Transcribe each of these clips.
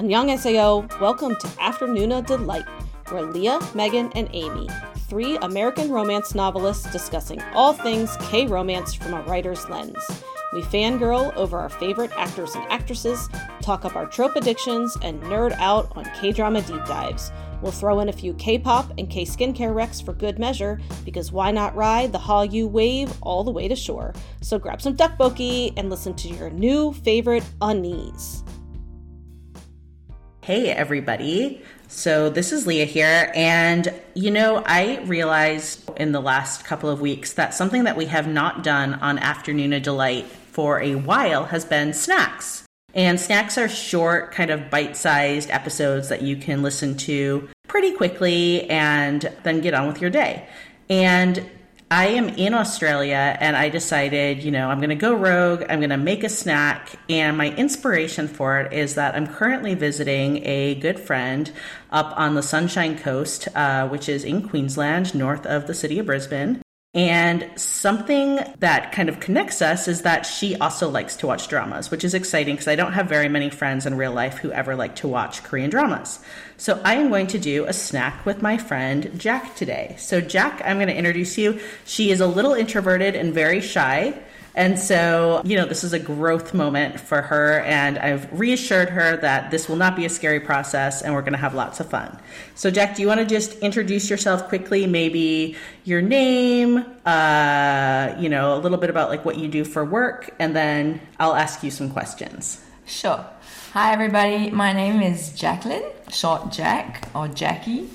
Annyeonghaseyo, welcome to Afternoona Delight, where Leah, Megan, and Amy, three American romance novelists discussing all things K romance from a writer's lens. We fangirl over our favorite actors and actresses, talk up our trope addictions, and nerd out on K drama deep dives. We'll throw in a few K pop and K skincare recs for good measure, because why not ride the Hallyu wave all the way to shore? So grab some tteokbokki and listen to your new favorite unnies. Hey, everybody. So, this is Leah here. And, you know, I realized in the last couple of weeks that something that we have not done on Afternoona Delight for a while has been snacks. And snacks are short, kind of bite sized episodes that you can listen to pretty quickly and then get on with your day. And I am in Australia and I decided, you know, I'm going to go rogue. I'm going to make a snack. And my inspiration for it is that I'm currently visiting a good friend up on the Sunshine Coast, uh, which is in Queensland, north of the city of Brisbane. And something that kind of connects us is that she also likes to watch dramas, which is exciting because I don't have very many friends in real life who ever like to watch Korean dramas. So I am going to do a snack with my friend Jack today. So, Jack, I'm going to introduce you. She is a little introverted and very shy. And so, you know, this is a growth moment for her. And I've reassured her that this will not be a scary process and we're going to have lots of fun. So, Jack, do you want to just introduce yourself quickly? Maybe your name, uh, you know, a little bit about like what you do for work, and then I'll ask you some questions. Sure. Hi, everybody. My name is Jacqueline, short Jack or Jackie.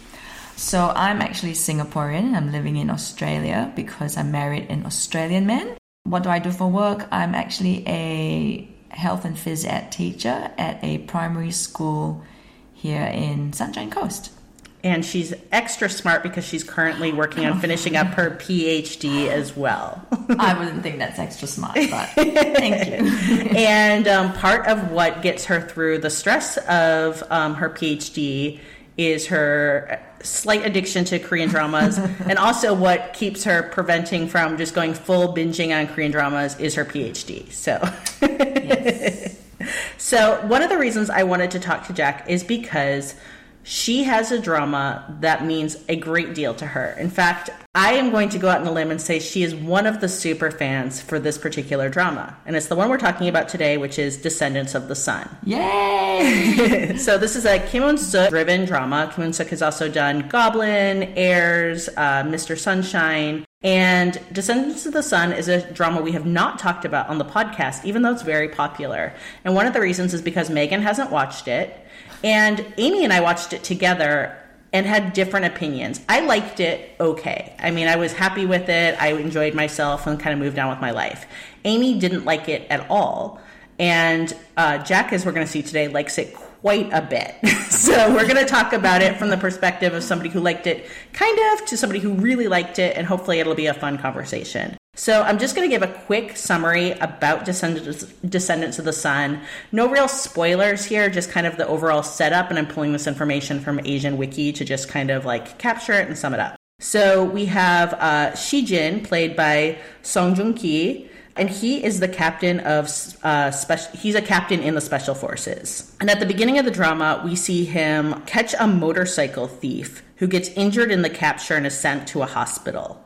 So, I'm actually Singaporean. I'm living in Australia because I'm married an Australian man. What do I do for work? I'm actually a health and phys ed teacher at a primary school here in Sunshine Coast. And she's extra smart because she's currently working on finishing up her PhD as well. I wouldn't think that's extra smart, but thank you. and um, part of what gets her through the stress of um, her PhD is her slight addiction to Korean dramas, and also what keeps her preventing from just going full binging on Korean dramas is her PhD. So, yes. so one of the reasons I wanted to talk to Jack is because she has a drama that means a great deal to her. In fact, I am going to go out on a limb and say she is one of the super fans for this particular drama. And it's the one we're talking about today, which is Descendants of the Sun. Yay! so this is a Kim Eun-suk driven drama. Kim Eun-suk has also done Goblin, Heirs, uh, Mr. Sunshine, and Descendants of the Sun is a drama we have not talked about on the podcast, even though it's very popular. And one of the reasons is because Megan hasn't watched it. And Amy and I watched it together and had different opinions. I liked it okay. I mean, I was happy with it. I enjoyed myself and kind of moved on with my life. Amy didn't like it at all. And uh, Jack, as we're going to see today, likes it quite a bit. so we're going to talk about it from the perspective of somebody who liked it kind of to somebody who really liked it, and hopefully it'll be a fun conversation. So I'm just going to give a quick summary about Descendants, of the Sun. No real spoilers here, just kind of the overall setup, and I'm pulling this information from Asian Wiki to just kind of like capture it and sum it up. So we have uh, Shijin, played by Song Joong Ki, and he is the captain of uh. He's a captain in the special forces. And at the beginning of the drama, we see him catch a motorcycle thief who gets injured in the capture and is sent to a hospital.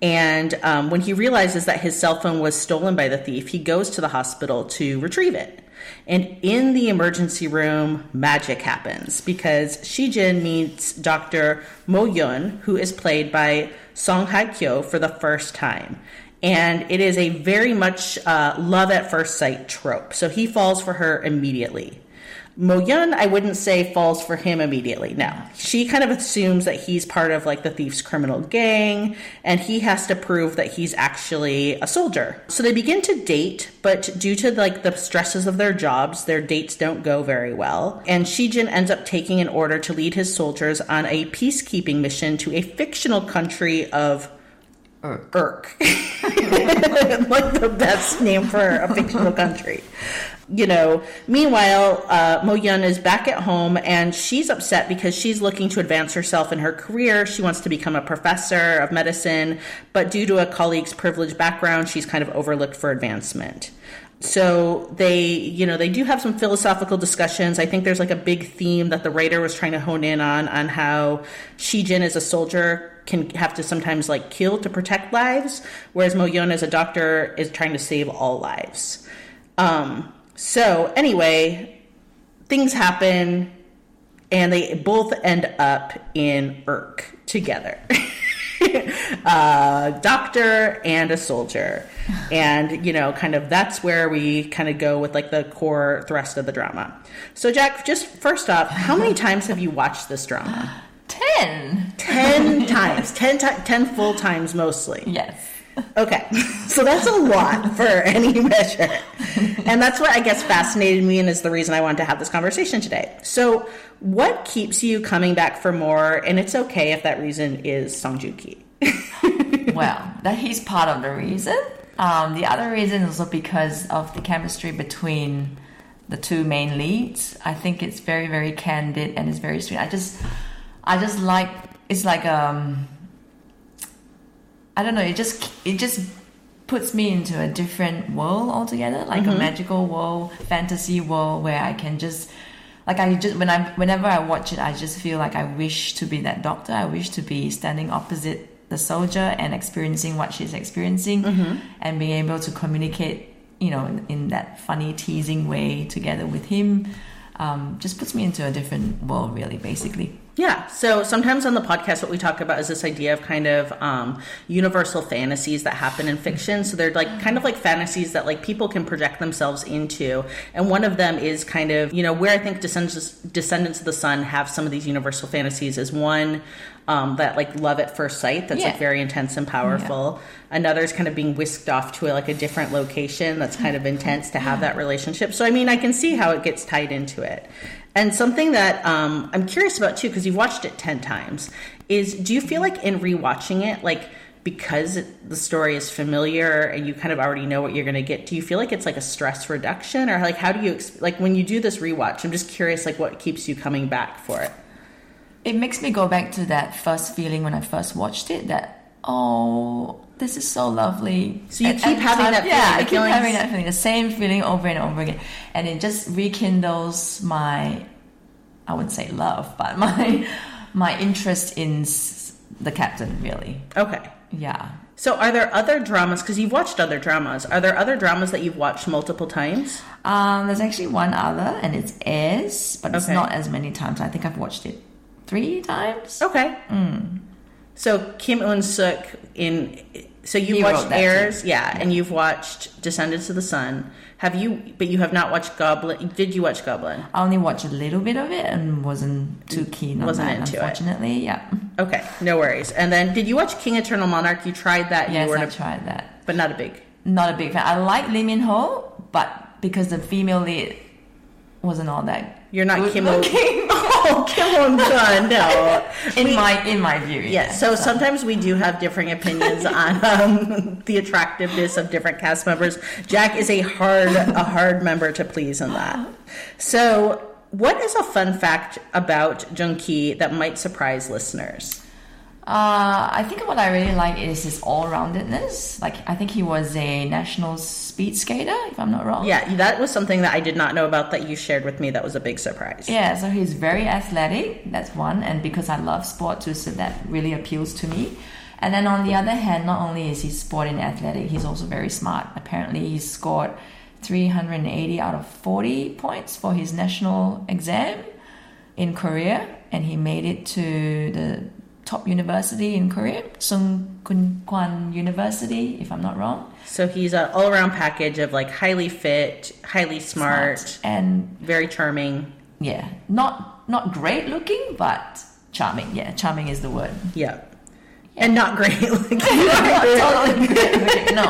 And um, when he realizes that his cell phone was stolen by the thief, he goes to the hospital to retrieve it. And in the emergency room, magic happens because Shijin meets Dr. Mo Yun, who is played by Song Hye Kyo for the first time. And it is a very much uh, love at first sight trope. So he falls for her immediately. Moyun, I wouldn't say falls for him immediately. No, she kind of assumes that he's part of like the thief's criminal gang, and he has to prove that he's actually a soldier. So they begin to date, but due to like the stresses of their jobs, their dates don't go very well. And Shijin ends up taking an order to lead his soldiers on a peacekeeping mission to a fictional country of Urk. Urk. like the best name for a fictional country you know, meanwhile, uh, Mo Yun is back at home and she's upset because she's looking to advance herself in her career. She wants to become a professor of medicine, but due to a colleague's privileged background, she's kind of overlooked for advancement. so they, you know, they do have some philosophical discussions. I think there's like a big theme that the writer was trying to hone in on, on how Shijin is a soldier can have to sometimes like kill to protect lives, whereas Moyeon as a doctor is trying to save all lives. Um, so anyway, things happen and they both end up in Urk together. a doctor and a soldier. And, you know, kind of that's where we kind of go with like the core thrust of the drama. So, Jack, just first off, how many times have you watched this drama? Ten. Ten times. Ten, ti- ten full times mostly. Yes. Okay, so that's a lot for any measure. And that's what I guess fascinated me and is the reason I wanted to have this conversation today. So, what keeps you coming back for more? And it's okay if that reason is Song Joong Ki. well, that he's part of the reason. Um, the other reason is also because of the chemistry between the two main leads. I think it's very, very candid and it's very sweet. I just, I just like it's like um I don't know. It just it just puts me into a different world altogether, like a magical world, fantasy world where I can just like I just when I whenever I watch it, I just feel like I wish to be that doctor. I wish to be standing opposite the soldier and experiencing what she's experiencing, and being able to communicate, you know, in, in that funny teasing way together with him. Um, just puts me into a different world, really, basically. Yeah. So sometimes on the podcast, what we talk about is this idea of kind of um, universal fantasies that happen in fiction. So they're like kind of like fantasies that like people can project themselves into. And one of them is kind of, you know, where I think Descendants, Descendants of the Sun have some of these universal fantasies is one um, that like love at first sight that's Yeah. like very intense and powerful. Another is kind of being whisked off to like a different location that's kind of intense to have that relationship. So I mean, I can see how it gets tied into it. And something that um, I'm curious about too, because you've watched it ten times, is do you feel like in rewatching it, like because it- the story is familiar and you kind of already know what you're going to get, do you feel like it's like a stress reduction, or like how do you like when you do this rewatch? I'm just curious, like what keeps you coming back for it? it makes me go back to that first feeling when I first watched it that oh this is so lovely So you And- keep and having time- that yeah feeling, I keep feelings- having that feeling the same feeling over and over again and it just rekindles my I wouldn't say love but my my interest in the captain really Okay. yeah So, are there other dramas? Because you've watched other dramas. Are there other dramas that you've watched multiple times? um, there's actually one other and it's Heirs but it's Okay. not as many times I think I've watched it three times Okay. So Kim Eun-suk in. So you He watched that Heirs, yeah, and you've watched Descendants of the Sun. Have you? But you have not watched Goblin. Did you watch Goblin? I only watched a little bit of it and wasn't too keen Wasn't that into it. unfortunately yeah Okay, no worries. And then, did you watch King Eternal Monarch? You tried that. Yes, you were, I tried that. but not a big. Not a big fan. I like Lee Min Ho, but because the female lead wasn't all that You're not Kim. O- looking. Kim On Gun. No. in We- my in my view. Yeah, so sometimes we do have differing opinions on um, the attractiveness of different cast members. Jack is a hard a hard member to please in that. So, what is a fun fact about Joong Ki that might surprise listeners? Uh, I think what I really like is his all-roundedness. Like I think he was a national speed skater, if I'm not wrong. Yeah, that was something that I did not know about that you shared with me. That was a big surprise. Yeah, so he's very athletic. That's one, and because I love sport too, so that really appeals to me. And then on the other hand, not only is he sport and athletic, he's also very smart. Apparently, he scored 380 out of 40 points for his national exam in Korea, and he made it to the top university in Korea, Sungkyunkwan University, if I'm not wrong. So he's an all around package of like highly fit, highly smart, and very charming. yeah, not not great looking, but charming. Yeah, charming is the word. Yeah. And not great looking. not totally great looking. No,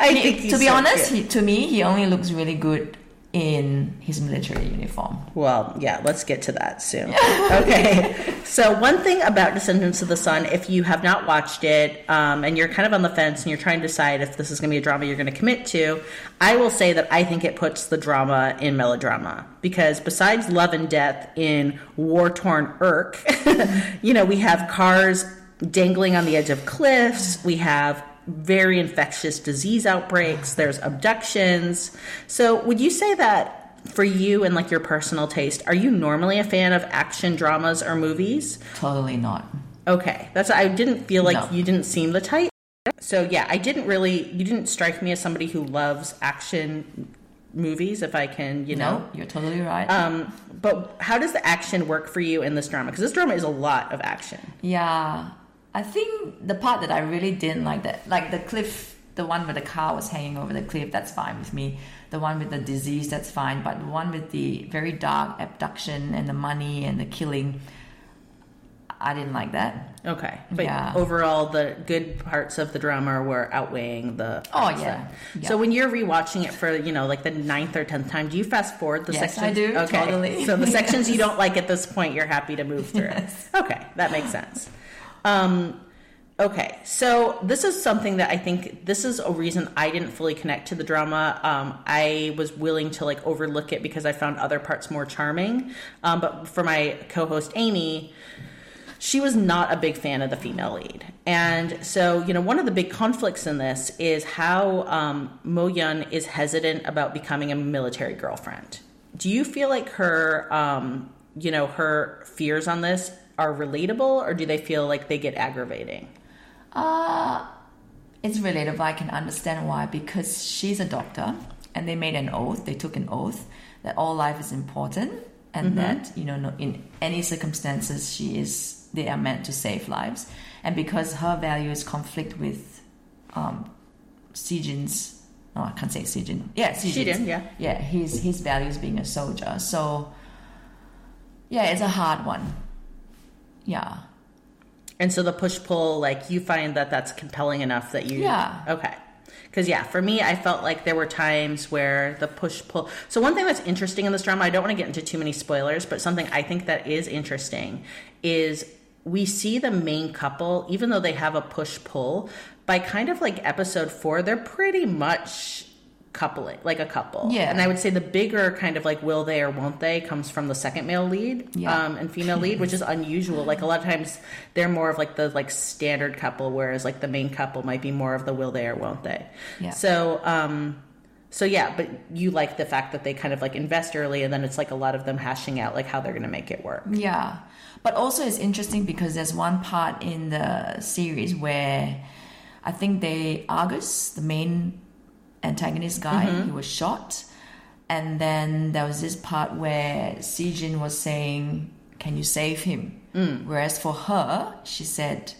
I He- think to be so honest, he, to me, he only looks really good in his military uniform. Well, yeah, let's get to that soon. okay. So, one thing about Descendants of the Sun, if you have not watched it um, and you're kind of on the fence and you're trying to decide if this is going to be a drama you're going to commit to, I will say that I think it puts the drama in melodrama. Because besides love and death in war torn Urk, you know, we have cars dangling on the edge of cliffs, we have very infectious disease outbreaks, there's abductions. So, would you say that for you and like your personal taste, are you normally a fan of action dramas or movies? Totally not. Okay, that's I didn't feel like No. you didn't seem the type. So yeah, I didn't really. You didn't strike me as somebody who loves action movies. If I can, you know. No, you're totally right. Um, but how does the action work for you in this drama? Because this drama is a lot of action. Yeah, I think the part that I really didn't like that, like the cliff, the one where the car was hanging over the cliff, that's fine with me. The one with the disease, that's fine. But the one with the very dark abduction and the money and the killing, I didn't like that. Okay, but Yeah. overall, the good parts of the drama were outweighing the. Oh, yeah. Yeah. So when you're rewatching it for you know like the ninth or tenth time, do you fast forward the Yes, sections? I do, Okay, totally. so the sections you don't like at this point, you're happy to move through. Yes. Okay, that makes sense. Um, okay, so this is something that I think this is a reason I didn't fully connect to the drama. Um, I was willing to like overlook it because I found other parts more charming. Um, but for my co-host Amy, she was not a big fan of the female lead. And so, you know, one of the big conflicts in this is how um, Mo Yun is hesitant about becoming a military girlfriend. Do you feel like her, um, you know, her fears on this are relatable or do they feel like they get aggravating? Uh, it's relatable. I can understand why because she's a doctor and they made an oath. They took an oath that all life is important and that you know in any circumstances she is they are meant to save lives. And because her values conflict with um, Sijin's, no, I can't say Sijin. Yeah. Sijin, yeah. yeah. His his values being a soldier. So yeah, it's a hard one. Yeah. And so the push pull, like you find that that's compelling enough that you, Yeah. okay. Because yeah, for me, I felt like there were times where the push pull. So one thing that's interesting in this drama, I don't want to get into too many spoilers, but something I think that is interesting is we see the main couple, even though they have a push pull, by kind of like episode four, they're pretty much coupling, like a couple. Yeah. And I would say the bigger kind of like will they or won't they comes from the second male lead Yeah. um, and female lead, which is unusual. Like a lot of times they're more of like the like standard couple, whereas like the main couple might be more of the will they or won't they. Yeah. So, um, so yeah, but you like the fact that they kind of like invest early, and then it's like a lot of them hashing out like how they're going to make it work. Yeah. But also it's interesting because there's one part in the series where I think they Argus, the main antagonist guy, he was shot. And then there was this part where Sijin was saying, Can you save him? Whereas for her, she said,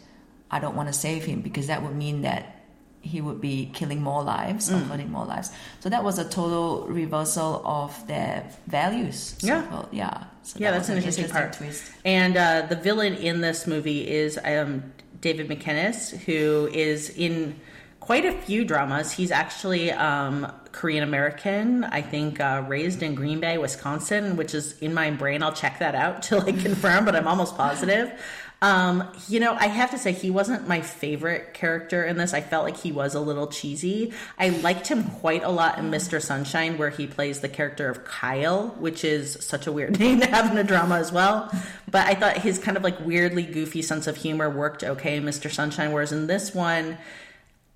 I don't want to save him because that would mean that he would be killing more lives or hurting more lives. So that was a total reversal of their values. So Yeah. called. yeah. So yeah, that that's an interesting, part. twist. And uh, the villain in this movie is um, David McInnis, who is in quite a few dramas. He's actually um, Korean American, I think, uh, raised in Green Bay, Wisconsin, which is in my brain. I'll check that out to like confirm, but I'm almost positive. Um, you know, I have to say he wasn't my favorite character in this. I felt like he was a little cheesy. I liked him quite a lot in Mr. Sunshine, where he plays the character of Kyle, which is such a weird name to have in a drama as well. But I thought his kind of like weirdly goofy sense of humor worked okay in Mr. Sunshine, whereas in this one,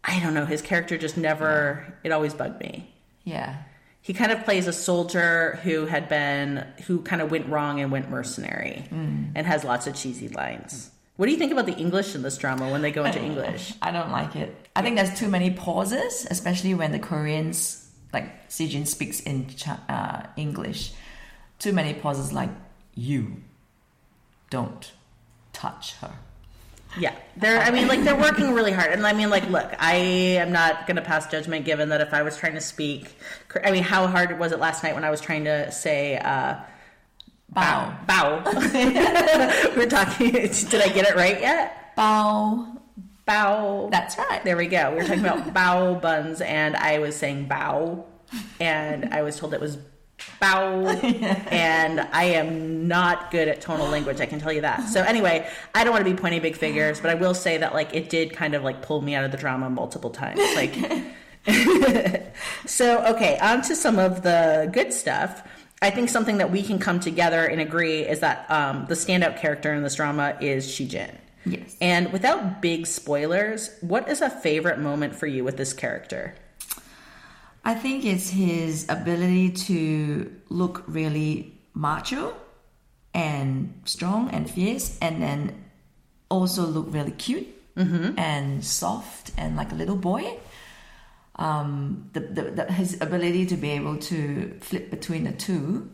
I don't know, his character just never, it always bugged me. Yeah. He kind of plays a soldier who had been, who kind of went wrong and went mercenary and has lots of cheesy lines. What do you think about the English in this drama when they go into English? I don't like it. I think there's too many pauses, especially when the Koreans, like Sijin speaks in uh, English. Too many pauses, like you don't touch her. Yeah, they're. I mean, like they're working really hard, and I mean, like, look, I am not going to pass judgment given that if I was trying to speak, I mean, how hard was it last night when I was trying to say uh, Bow. bow? We're talking. Did I get it right yet? Bow. Bow. That's right. There we go. We were talking about bow buns, and I was saying bow, and I was told it was bow, and I am not good at tonal language. I can tell you that. So anyway, I don't want to be pointing big figures, but I will say that like it did kind of like pull me out of the drama multiple times. Like, so okay, on to some of the good stuff. I think something that we can come together and agree is that um, the standout character in this drama is Shi Jin. Yes. And without big spoilers, what is a favorite moment for you with this character? I think it's his ability to look really macho and strong and fierce, and then also look really cute and soft and like a little boy. Um, the, the, the, his ability to be able to flip between the two,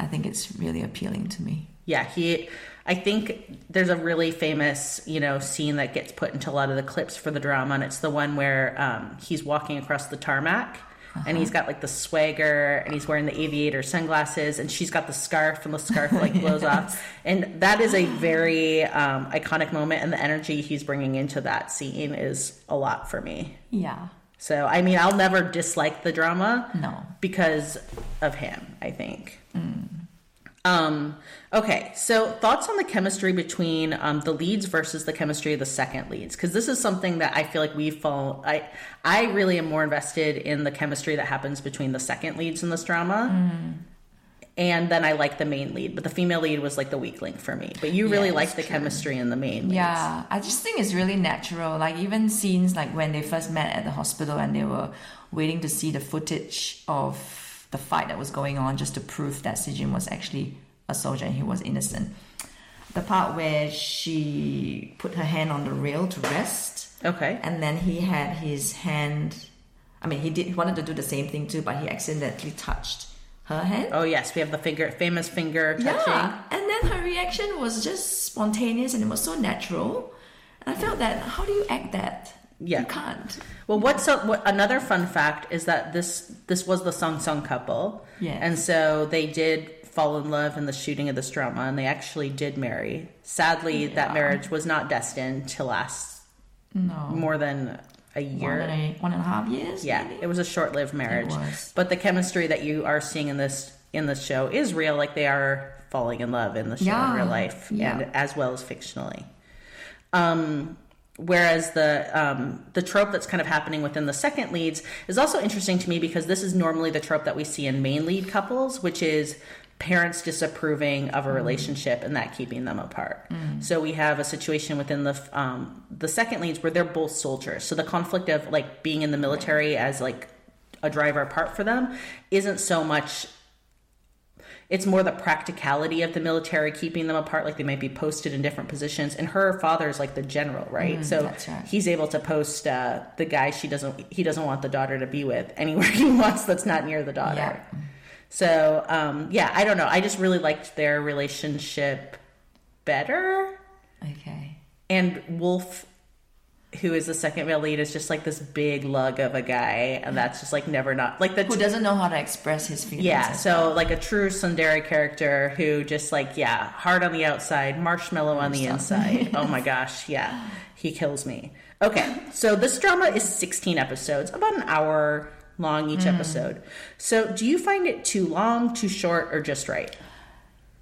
I think it's really appealing to me. Yeah, he. I think there's a really famous, you know, scene that gets put into a lot of the clips for the drama, and it's the one where um, he's walking across the tarmac, and he's got like the swagger, and he's wearing the aviator sunglasses, and she's got the scarf, and the scarf like blows off, and that is a very um, iconic moment, and the energy he's bringing into that scene is a lot for me. Yeah. So, I mean, I'll never dislike the drama, No. because of him. I think. Um, okay, so thoughts on the chemistry between um, the leads versus the chemistry of the second leads, because this is something that I feel like we've fallen. I I really am more invested in the chemistry that happens between the second leads in this drama. And then I like the main lead, but the female lead was like the weak link for me. But you really Yeah, like the true. chemistry in the main leads. Yeah, I just think it's really natural. Like even scenes like when they first met at the hospital and they were waiting to see the footage of the fight that was going on just to prove that Sijin was actually a soldier and he was innocent. The part where she put her hand on the rail to rest Okay. and then he had his hand I mean he did he wanted to do the same thing too, but he accidentally touched her hand. Oh yes, we have the finger, famous finger touching. Yeah, and then her reaction was just spontaneous and it was so natural. And I felt that how do you act that? Yeah. you can't. Well, what's a, what, another fun fact is that this this was the Song Song couple, Yes. and so they did fall in love in the shooting of this drama, and they actually did marry. Sadly, that marriage was not destined to last No, more than a one year. and a one and a half years. Yeah, maybe? it was a short-lived marriage. But the chemistry that you are seeing in this in this show is real. Like they are falling in love in the show Yeah. in real life, Yeah. and as well as fictionally. Um, whereas the um, the trope that's kind of happening within the second leads is also interesting to me because this is normally the trope that we see in main lead couples, which is parents disapproving of a relationship and that keeping them apart. So we have a situation within the um, the second leads where they're both soldiers. So the conflict of like being in the military as like a driver apart for them isn't so much it's more the practicality of the military keeping them apart like they might be posted in different positions and her father is like the general right so right. he's able to post uh, the guy she doesn't he doesn't want the daughter to be with anywhere he wants that's not near the daughter Yeah. so um, yeah i don't know i just really liked their relationship better Okay. and wolf who is the second male lead is just like this big lug of a guy and that's just like never not like the Who doesn't know how to express his feelings? yeah, so like a true tsundere character who just like yeah, hard on the outside, marshmallow on the inside. oh my gosh, yeah, he kills me. Okay, so this drama is 16 episodes, about an hour long each mm. episode. So, do you find it too long, too short, or just right?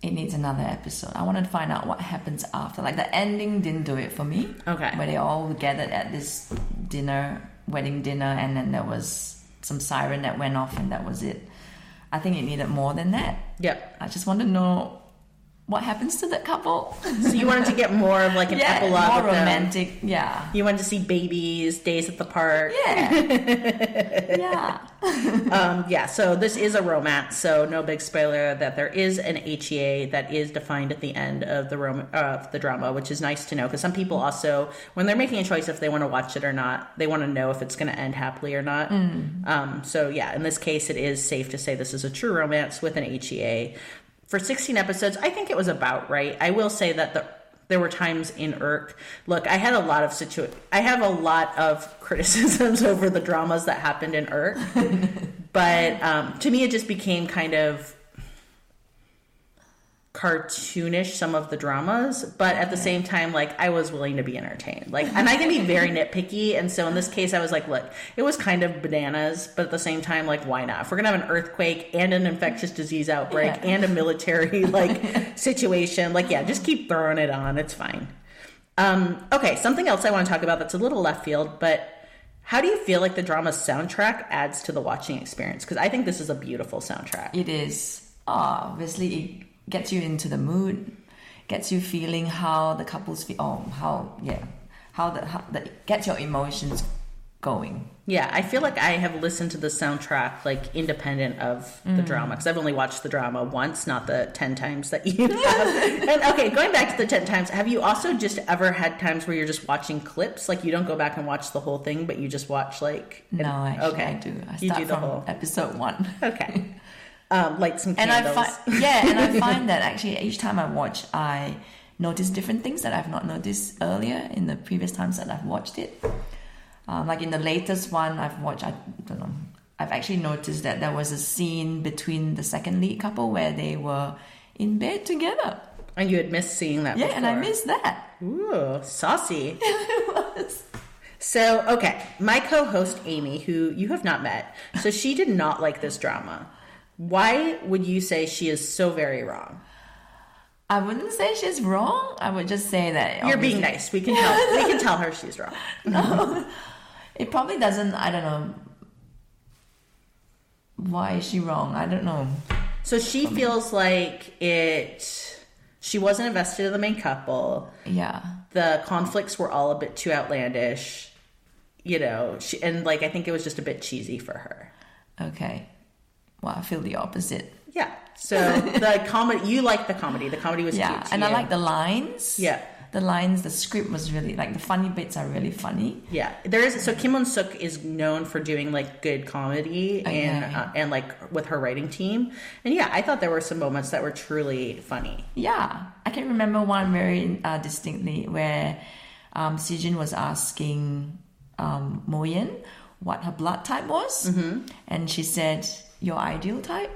It needs another episode. I wanted to find out what happens after. Like the ending didn't do it for me. Okay. Where they all gathered at this dinner, wedding dinner, and then there was some siren that went off, and that was it. I think it needed more than that. Yep. I just want to know what happens to that couple. So you wanted to get more of like an yeah, epilogue more romantic. Yeah. You wanted to see babies, days at the park. Yeah. yeah. Um, yeah, so this is a romance, so no big spoiler that there is an HEA that is defined at the end of the rom- uh, the drama, which is nice to know because some people also, when they're making a choice if they want to watch it or not, they want to know if it's going to end happily or not. Um, so yeah, in this case, it is safe to say this is a true romance with an HEA. For 16 episodes, I think it was about right. I will say that the there were times in Urk. Look, I had a lot of situ. I have a lot of criticisms over the dramas that happened in Urk, but um, to me, it just became kind of cartoonish some of the dramas but at the same time like i was willing to be entertained. Like and i can be very nitpicky and so in this case i was like look it was kind of bananas but at the same time like why not? If we're gonna have an earthquake and an infectious disease outbreak Yeah. and a military like situation like yeah just keep throwing it on. It's fine. Um okay something else i want to talk about that's a little left field but how do you feel like the drama's soundtrack adds to the watching experience? Because i think this is a beautiful soundtrack. It is. Obviously, it gets you into the mood. gets you feeling how the couples feel. Oh, how yeah, how the how the gets your emotions going. Yeah, I feel like I have listened to the soundtrack like independent of the Mm. drama because I've only watched the drama once, not the 10 times that you have. and okay, going back to the 10 times, have you also just ever had times where you're just watching clips? Like you don't go back and watch the whole thing, but you just watch like. No, an- actually, okay. I do. I you start do the whole. episode one. Okay. Um, light some and I candles. find yeah, and I find that actually each time I watch, I notice different things that I've not noticed earlier in the previous times that I've watched it. Um, like in the latest one I've watched, I don't know. I've actually noticed that there was a scene between the second lead couple where they were in bed together. and you had missed seeing that Yeah, and I missed that. Ooh, saucy. So, okay, my co host Amy, who you have not met, so she did not like this drama. Why would you say she is so very wrong? I wouldn't say she's wrong. I would just say that You're being nice. We can tell. We can tell her she's wrong. No, it probably doesn't. I don't know. Why is she wrong? I don't know. So she feels like it. She wasn't invested in the main couple. Yeah. The conflicts were all a bit too outlandish. You know, she, and like I think it was just a bit cheesy for her. Okay. Well, I feel the opposite. Yeah. So the comedy, you like the comedy. The comedy was Yeah, cute. and I like the lines. Yeah. The lines, the script was really like the funny bits are really funny. Yeah, there is. So Kim Won Suk is known for doing like good comedy and uh, and like with her writing team. And yeah, I thought there were some moments that were truly funny. Yeah, I can remember one very uh, distinctly where um, Sijin was asking um, Mo Yen what her blood type was, Mm-hmm. and she said your ideal type,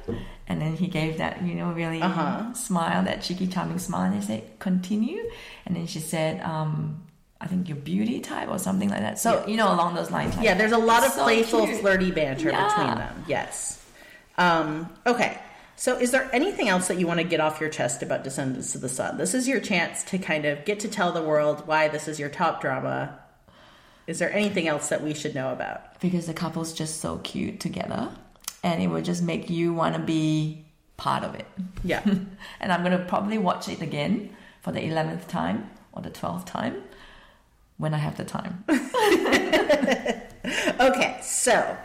and then he gave that you know really Uh-huh. smile, that cheeky charming smile, and he said continue, and then she said. Um, I think your beauty type or something like that. So you know, along those lines. like- Yeah, there's a lot of So playful, cute. flirty banter Yeah. between them. Yes. Um, okay. So, is there anything else that you want to get off your chest about Descendants of the Sun? This is your chance to kind of get to tell the world why this is your top drama. Is there anything else that we should know about? because the couple's just so cute together and it will just make you want to be part of it Yeah. and i'm going to probably watch it again for the 11th time or the 12th time when i have the time Okay, so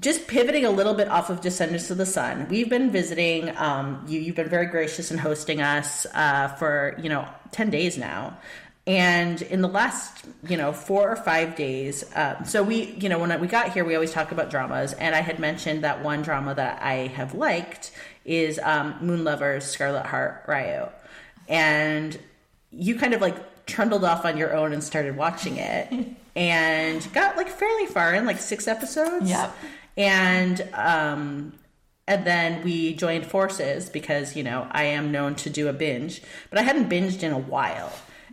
just pivoting a little bit off of Descendants of the Sun, we've been visiting. Um, you, you've been very gracious in hosting us uh, for you know ten days now, and in the last you know four or five days. Uh, so we you know when we got here, we always talk about dramas, and I had mentioned that one drama that I have liked is um, Moon Lovers Scarlet Heart Ryo, and you kind of like trundled off on your own and started watching it and got like fairly far in like six episodes Yep. and um and then we joined forces because you know i am known to do a binge but i hadn't binged in a while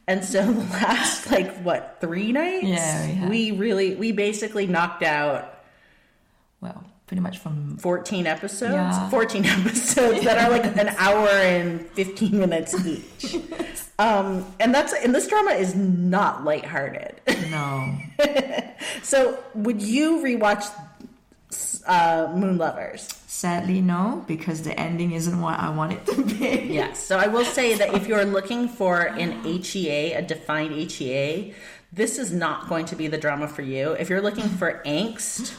and so the last like what three nights Yeah, we have. we really we basically knocked out well pretty much from 14 episodes? Yeah. 14 episodes that are like an hour and 15 minutes each. Um and that's and this drama is not lighthearted. No. So would you rewatch uh moon lovers sadly no because the ending isn't what i want it to be. Yes so i will say that if you're looking for an hea a defined hea this is not going to be the drama for you. If you're looking for angst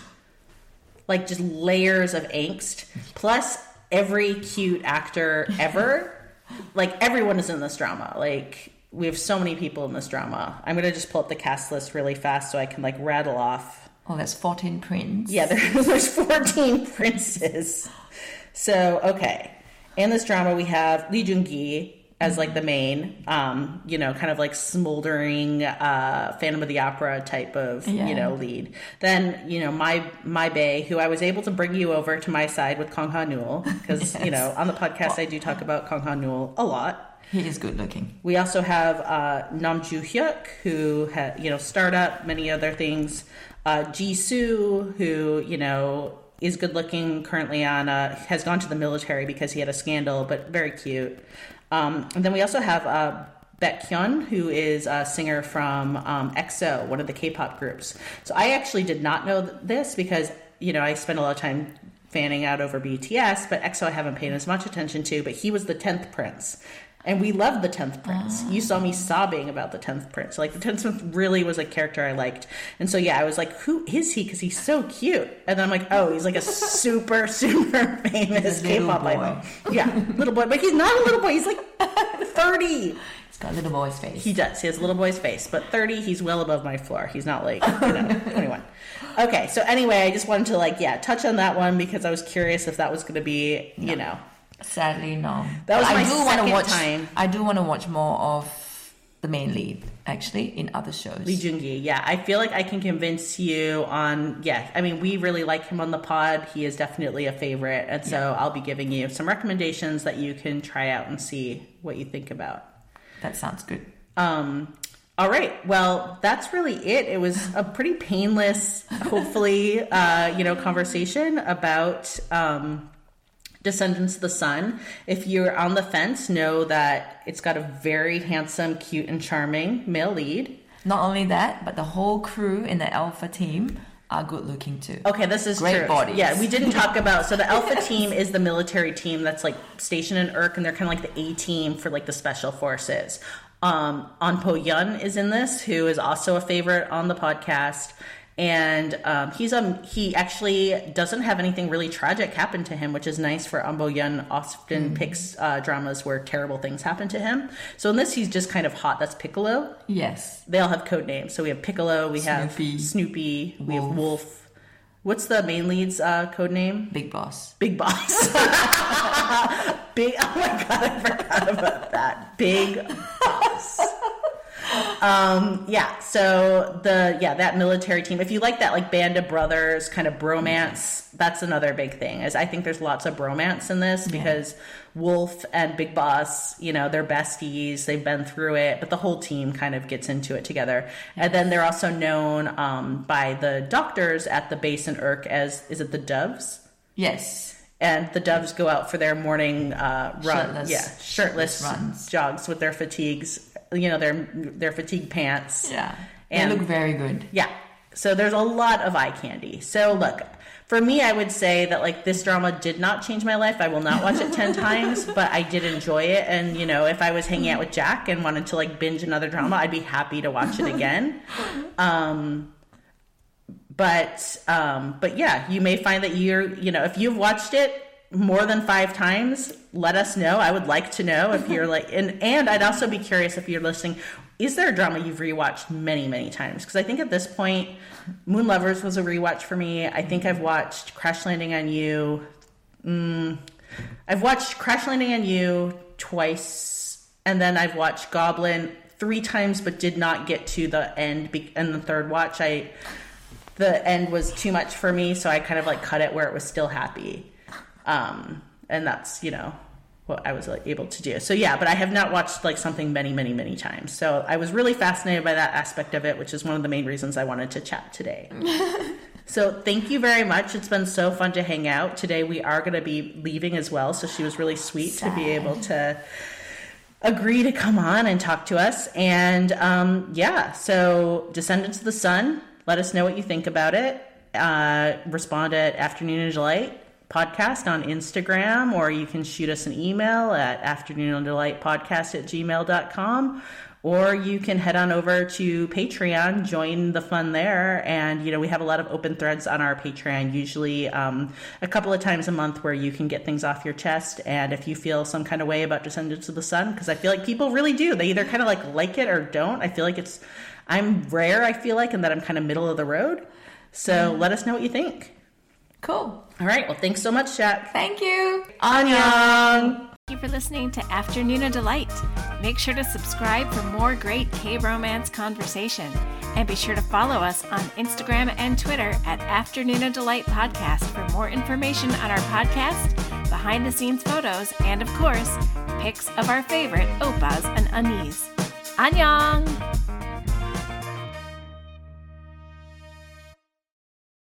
like just layers of angst plus every cute actor ever like everyone is in this drama. Like we have so many people in this drama. I'm gonna just pull up the cast list really fast so i can like rattle off oh there's 14 prints. Yeah there, there's 14 princes. So okay. In this drama we have lee joon-gi as like the main um you know kind of like smoldering uh phantom of the opera type of Yeah. you know lead. Then you know my my bay who i was able to bring you over to my side with kang ha-neul because you know on the podcast i do talk about kang ha-neul a lot. He is good looking. We also have uh, Nam Joo Hyuk, who ha you know startup, many other things. Uh, Ji Soo, who you know is good looking, currently on uh, has gone to the military because he had a scandal, but very cute. Um, and then we also have uh, Baekhyun, who is a singer from um, EXO, one of the K-pop groups. So I actually did not know this because you know I spent a lot of time fanning out over BTS, but EXO I haven't paid as much attention to. But he was the tenth prince, And we loved the Tenth Prince. You saw me sobbing about the Tenth Prince. Like the Tenth Prince really was a character I liked, and so yeah, I was like, "Who is he?" Because he's so cute. And then I'm like, "Oh, he's like a super, super famous He's a little K-pop boy. idol." Yeah, little boy, but he's not a little boy. He's like thirty. He's got a little boy's face. He does. He has a little boy's face, but 30, he's well above my floor. He's not like, you know, 21. Okay, so anyway, I just wanted to like, yeah, touch on that one because I was curious if that was going to be, you know, Sadly, no. That was But my I do wanna second watch, time. I do want to watch more of the main lead, actually, in other shows. Lee Joon-gi. Yeah, I feel like I can convince you on, yeah, I mean, we really like him on the pod. He is definitely a favorite. And so I'll be giving you some recommendations that you can try out and see what you think about. That sounds good. Um, all right. Well, that's really it. It was a pretty painless, hopefully, uh, you know, conversation about um, Descendants of the Sun. If you're on the fence, know that it's got a very handsome, cute, and charming male lead. Not only that, but the whole crew in the Alpha team are good looking too. Okay, this is Great true. bodies. Yeah, we didn't talk about so the Alpha team is the military team that's like stationed in Urk, and they're kind of like the A team for like the special forces. Um, Ahn Bo-hyun is in this, who is also a favorite on the podcast, and um, he's um he actually doesn't have anything really tragic happen to him, which is nice for Ahn Bo-hyun. Often picks uh, dramas where terrible things happen to him. So in this, he's just kind of hot. That's Piccolo Yes. they all have code names. So we have Piccolo, we have Snoopy. Snoopy, we have Wolf. Wolf. What's the main lead's uh, code name? Big boss. Big Boss. Big. Oh my god, I forgot about that. Big Boss. Um, yeah. So the yeah that military team. If you like that like band of brothers kind of bromance, that's another big thing. Is I think there's lots of bromance in this because Wolf and Big Boss, you know, they're besties. They've been through it, but the whole team kind of gets into it together. And then they're also known um, by the doctors at the base in Urk as is it the Doves? Yes. and the doves go out for their morning uh, run. Shirtless- yeah, shirtless, shirtless runs. jogs with their fatigues. You know, their their fatigue pants. Yeah. And- they look very good. Yeah. So there's a lot of eye candy. So look, for me, I would say that like this drama did not change my life. I will not watch it ten times, but I did enjoy it. And you know, if I was hanging out with Jack and wanted to like binge another drama, I'd be happy to watch it again. Um, but um, but yeah, you may find that you're you know if you've watched it more than five times, let us know. I would like to know if you're like and and I'd also be curious if you're listening. Is there a drama you've rewatched many many times? Because I think at this point, Moon Lovers was a rewatch for me. I think I've watched Crash Landing on You. Mm, I've watched Crash Landing on You twice, and then I've watched Goblin three times, but did not get to the end. And the third watch, I the end was too much for me, so I kind of like cut it where it was still happy. Um, and that's you know what I was like, able to do. So yeah, but I have not watched like something many, many, many times. So I was really fascinated by that aspect of it, which is one of the main reasons I wanted to chat today. So thank you very much. It's been so fun to hang out. Today we are going to be leaving as well, so she was really sweet to be able to agree to come on and talk to us. And um, yeah, so Descendants of the Sun, let us know what you think about it. Uh, respond at Afternoona Delight podcast on Instagram, or you can shoot us an email at afternoon of delight podcast at gmail.com or you can head on over to patreon join the fun there. And you know we have a lot of open threads on our patreon usually um, a couple of times a month where you can get things off your chest. And if you feel some kind of way about descendants of the sun because i feel like people really do. They either kind of like like it or don't. I feel like it's i'm rare i feel like and that i'm kind of middle of the road. So let us know what you think Cool. all right well thanks so much jack Thank you. annyeong Thank you for listening to Afternoona Delight. Make sure to subscribe for more great K romance conversation. And be sure to follow us on Instagram and Twitter at Afternoona Delight Podcast for more information on our podcast, behind the scenes photos, and of course, pics of our favorite oppas and unnies. Annyeong!